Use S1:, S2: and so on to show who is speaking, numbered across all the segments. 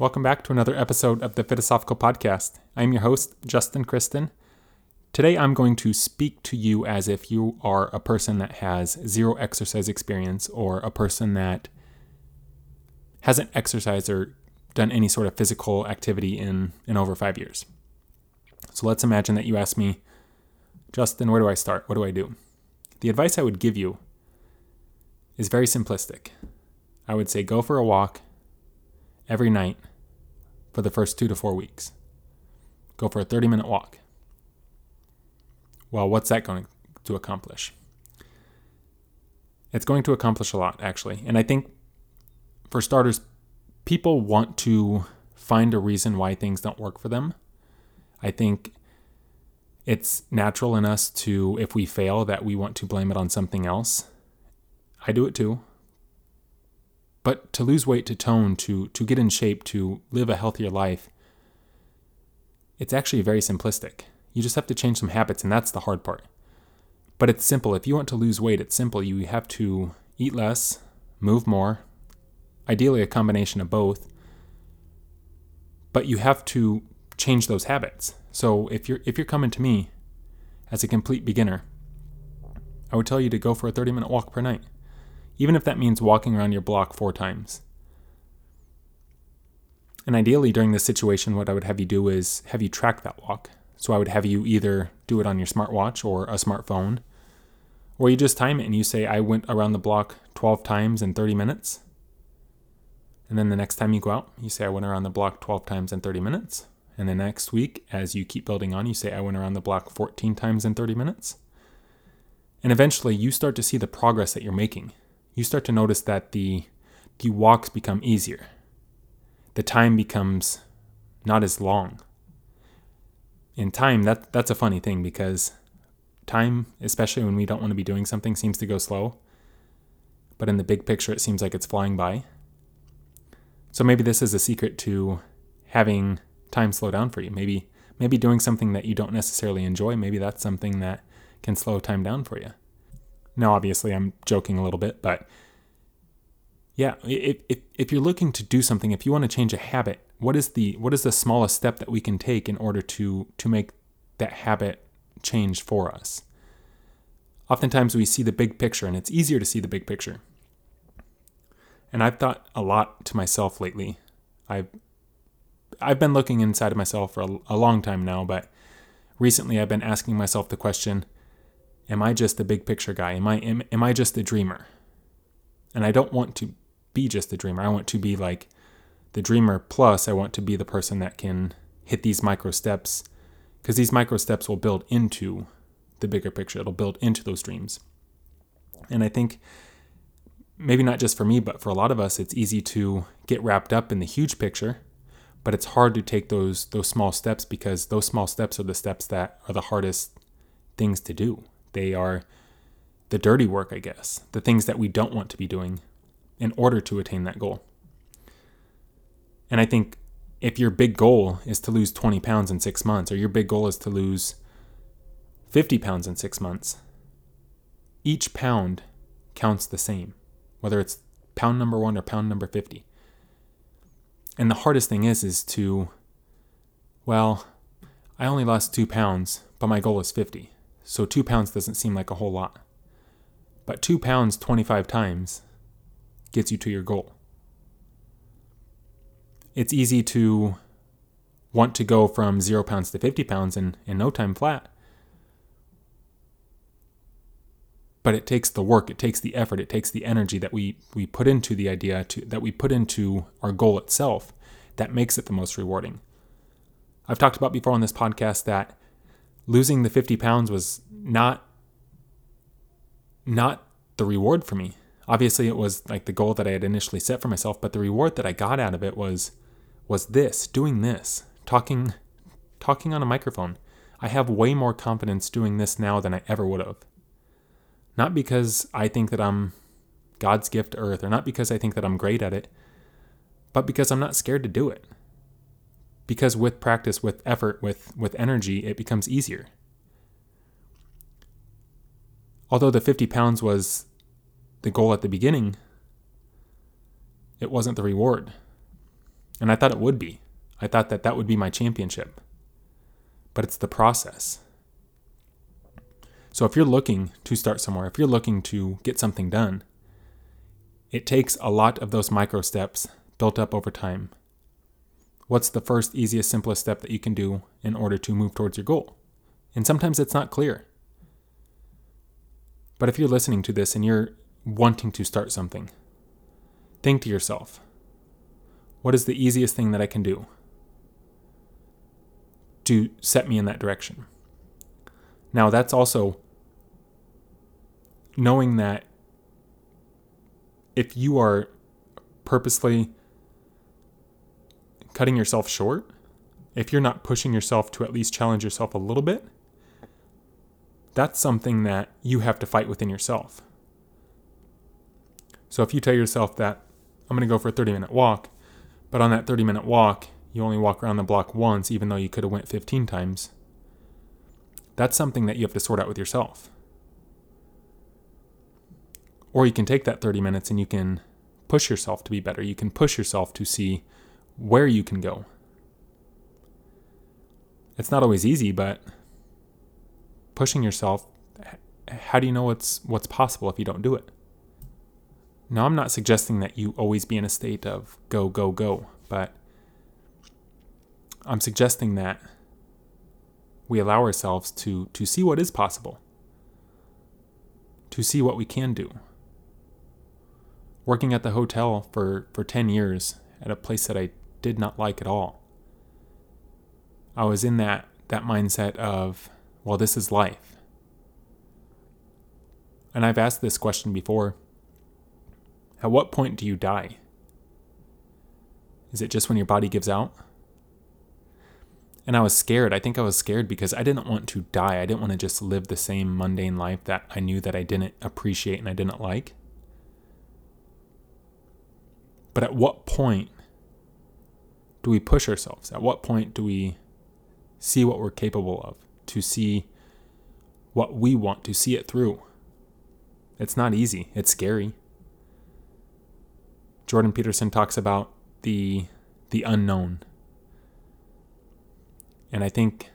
S1: Welcome back to another episode of the Fitosophical Podcast. I'm your host, Justin Kristen. Today I'm going to speak to you as if you are a person that has zero exercise experience or a person that hasn't exercised or done any sort of physical activity in, in over five years. So let's imagine that you ask me, Justin, where do I start? What do I do? The advice I would give you is very simplistic. I would say go for a walk every night for the first two to four weeks. Go for a 30 minute walk. Well, what's that going to accomplish? It's going to accomplish a lot, actually. And I think, for starters, people want to find a reason why things don't work for them. I think it's natural in us to, if we fail, that we want to blame it on something else. I do it too. But to lose weight, to tone, to, to get in shape, to live a healthier life, it's actually very simplistic. You just have to change some habits, and that's the hard part. But it's simple. If you want to lose weight, it's simple. You have to eat less, move more, ideally a combination of both. But you have to change those habits. So if you're if you're coming to me as a complete beginner, I would tell you to go for a 30 minute walk per night even if that means walking around your block four times. And ideally, during this situation, what I would have you do is have you track that walk. So I would have you either do it on your smartwatch or a smartphone, or you just time it and you say, I went around the block 12 times in 30 minutes. And then the next time you go out, you say, I went around the block 12 times in 30 minutes. And the next week, as you keep building on, you say, I went around the block 14 times in 30 minutes. And eventually, you start to see the progress that you're making you start to notice that the the walks become easier. The time becomes not as long. In time, that that's a funny thing because time, especially when we don't want to be doing something, seems to go slow. But in the big picture, it seems like it's flying by. So maybe this is a secret to having time slow down for you. Maybe maybe doing something that you don't necessarily enjoy, maybe that's something that can slow time down for you. Now, obviously, I'm joking a little bit, but yeah, if, if, if you're looking to do something, if you want to change a habit, what is the what is the smallest step that we can take in order to to make that habit change for us? Oftentimes we see the big picture and it's easier to see the big picture. And I've thought a lot to myself lately. I've I've been looking inside of myself for a, a long time now, but recently I've been asking myself the question, Am I just a big picture guy? Am I am, am I just a dreamer? And I don't want to be just a dreamer. I want to be like the dreamer plus I want to be the person that can hit these micro steps because these micro steps will build into the bigger picture. It'll build into those dreams. And I think maybe not just for me, but for a lot of us, it's easy to get wrapped up in the huge picture, but it's hard to take those those small steps because those small steps are the steps that are the hardest things to do. They are the dirty work, I guess, the things that we don't want to be doing in order to attain that goal. And I think if your big goal is to lose 20 pounds in six months, or your big goal is to lose 50 pounds in six months, each pound counts the same, whether it's pound number one or pound number 50. And the hardest thing is, is to, well, I only lost two pounds, but my goal is 50. So two pounds doesn't seem like a whole lot. But two pounds 25 times gets you to your goal. It's easy to want to go from zero pounds to 50 pounds in, in no time flat. But it takes the work, it takes the effort, it takes the energy that we, we put into the idea, to, that we put into our goal itself that makes it the most rewarding. I've talked about before on this podcast that losing the 50 pounds was not not the reward for me. Obviously it was like the goal that I had initially set for myself, but the reward that I got out of it was was this, doing this, talking talking on a microphone. I have way more confidence doing this now than I ever would have. Not because I think that I'm God's gift to earth, or not because I think that I'm great at it, but because I'm not scared to do it because with practice, with effort, with, with energy, it becomes easier. Although the 50 pounds was the goal at the beginning, it wasn't the reward. And I thought it would be. I thought that that would be my championship. But it's the process. So if you're looking to start somewhere, if you're looking to get something done, it takes a lot of those micro steps built up over time. What's the first, easiest, simplest step that you can do in order to move towards your goal? And sometimes it's not clear. But if you're listening to this and you're wanting to start something, think to yourself what is the easiest thing that I can do to set me in that direction? Now, that's also knowing that if you are purposely cutting yourself short, if you're not pushing yourself to at least challenge yourself a little bit, that's something that you have to fight within yourself. So if you tell yourself that I'm going to go for a 30 minute walk, but on that 30 minute walk, you only walk around the block once even though you could have went 15 times, that's something that you have to sort out with yourself. Or you can take that 30 minutes and you can push yourself to be better. You can push yourself to see where you can go. It's not always easy, but pushing yourself, how do you know what's what's possible if you don't do it? Now, I'm not suggesting that you always be in a state of go, go, go, but I'm suggesting that we allow ourselves to, to see what is possible, to see what we can do. Working at the hotel for, for 10 years at a place that I did not like at all, I was in that, that mindset of, well, this is life. And I've asked this question before at what point do you die? Is it just when your body gives out? And I was scared. I think I was scared because I didn't want to die. I didn't want to just live the same mundane life that I knew that I didn't appreciate and I didn't like. But at what point do we push ourselves? At what point do we see what we're capable of? To see what we want, to see it through? It's not easy, it's scary. Jordan Peterson talks about the the unknown. And I think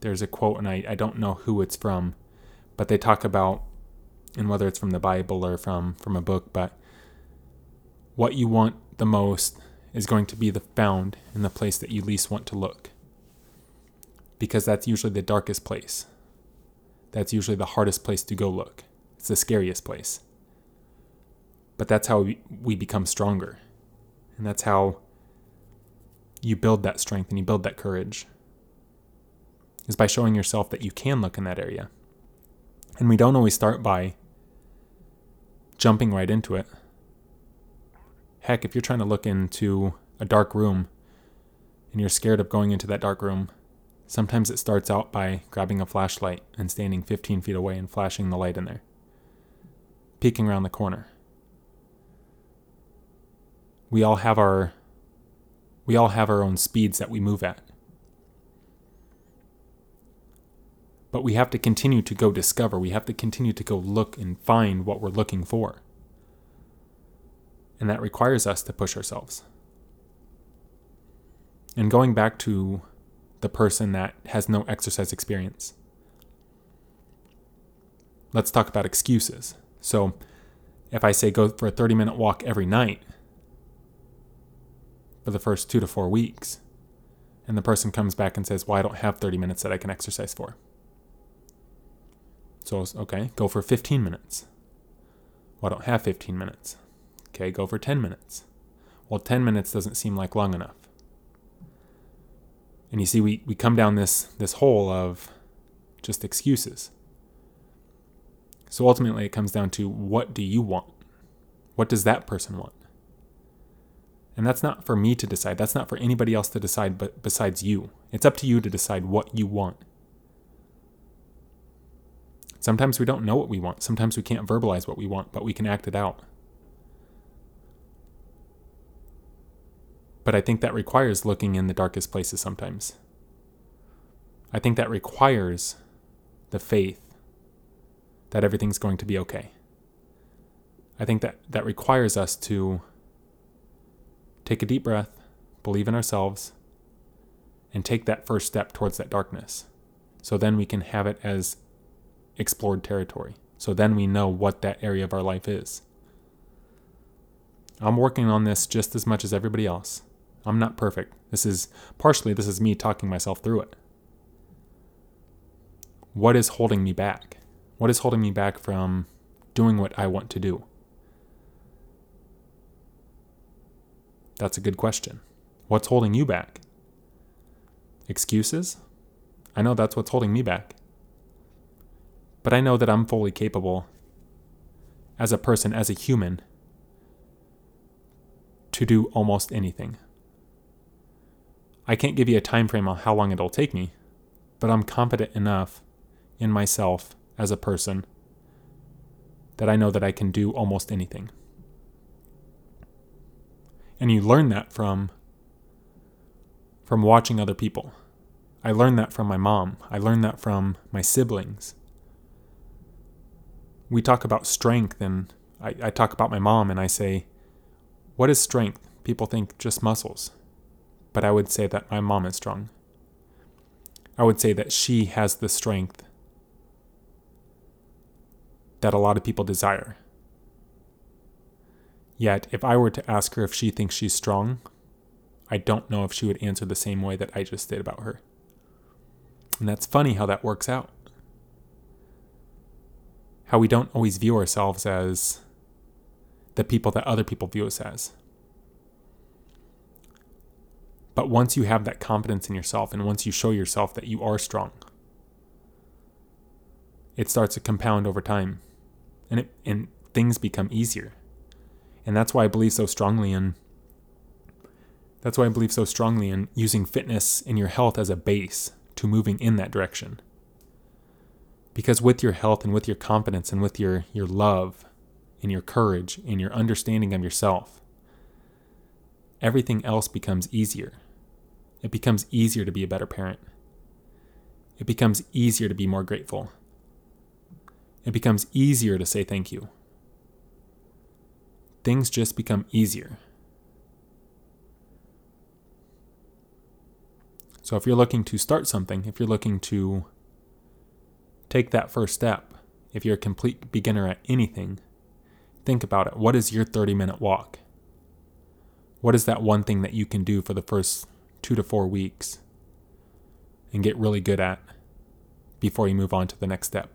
S1: there's a quote, and I, I don't know who it's from, but they talk about, and whether it's from the Bible or from, from a book, but what you want the most is going to be the found in the place that you least want to look. Because that's usually the darkest place. That's usually the hardest place to go look. It's the scariest place. But that's how we, become stronger. And that's how you build that strength and you build that courage is by showing yourself that you can look in that area. And we don't always start by jumping right into it. Heck, if you're trying to look into a dark room and you're scared of going into that dark room, sometimes it starts out by grabbing a flashlight and standing 15 feet away and flashing the light in there, peeking around the corner we all have our we all have our own speeds that we move at. But we have to continue to go discover. We have to continue to go look and find what we're looking for. And that requires us to push ourselves. And going back to the person that has no exercise experience, let's talk about excuses. So, if I say go for a 30 minute walk every night, for the first two to four weeks. And the person comes back and says, Well, I don't have 30 minutes that I can exercise for. So, okay, go for 15 minutes. Well, I don't have 15 minutes. Okay, go for 10 minutes. Well, 10 minutes doesn't seem like long enough. And you see, we, we come down this, this hole of just excuses. So ultimately, it comes down to what do you want? What does that person want? And that's not for me to decide. That's not for anybody else to decide but besides you. It's up to you to decide what you want. Sometimes we don't know what we want. Sometimes we can't verbalize what we want, but we can act it out. But I think that requires looking in the darkest places sometimes. I think that requires the faith that everything's going to be okay. I think that that requires us to Take a deep breath, believe in ourselves, and take that first step towards that darkness. So then we can have it as explored territory. So then we know what that area of our life is. I'm working on this just as much as everybody else. I'm not perfect. This is partially this is me talking myself through it. What is holding me back? What is holding me back from doing what I want to do? That's a good question. What's holding you back? Excuses? I know that's what's holding me back. But I know that I'm fully capable as a person, as a human, to do almost anything. I can't give you a time frame on how long it'll take me, but I'm confident enough in myself as a person that I know that I can do almost anything. And you learn that from from watching other people. I learned that from my mom. I learned that from my siblings. We talk about strength, and I, I talk about my mom, and I say, What is strength? People think just muscles. But I would say that my mom is strong. I would say that she has the strength that a lot of people desire. Yet, if I were to ask her if she thinks she's strong, I don't know if she would answer the same way that I just did about her. And that's funny how that works out. How we don't always view ourselves as the people that other people view us as. But once you have that confidence in yourself and once you show yourself that you are strong, it starts to compound over time and it, and things become easier. And that's why I believe so strongly in that's why I believe so strongly in using fitness and your health as a base to moving in that direction. Because with your health and with your confidence and with your, your love and your courage and your understanding of yourself, everything else becomes easier. It becomes easier to be a better parent. It becomes easier to be more grateful. It becomes easier to say thank you. Things just become easier. So if you're looking to start something, if you're looking to take that first step, if you're a complete beginner at anything, think about it. What is your 30 minute walk? What is that one thing that you can do for the first two to four weeks and get really good at before you move on to the next step?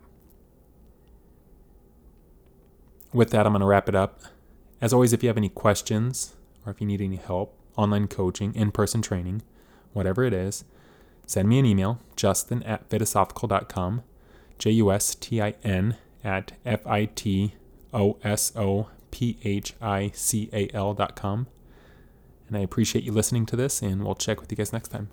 S1: With that, I'm going to wrap it up. As always, if you have any questions or if you need any help, online coaching, in person training, whatever it is, send me an email, justin at fitosophical.com, J U S T I N at F I T O S O P H I C A L.com. And I appreciate you listening to this, and we'll check with you guys next time.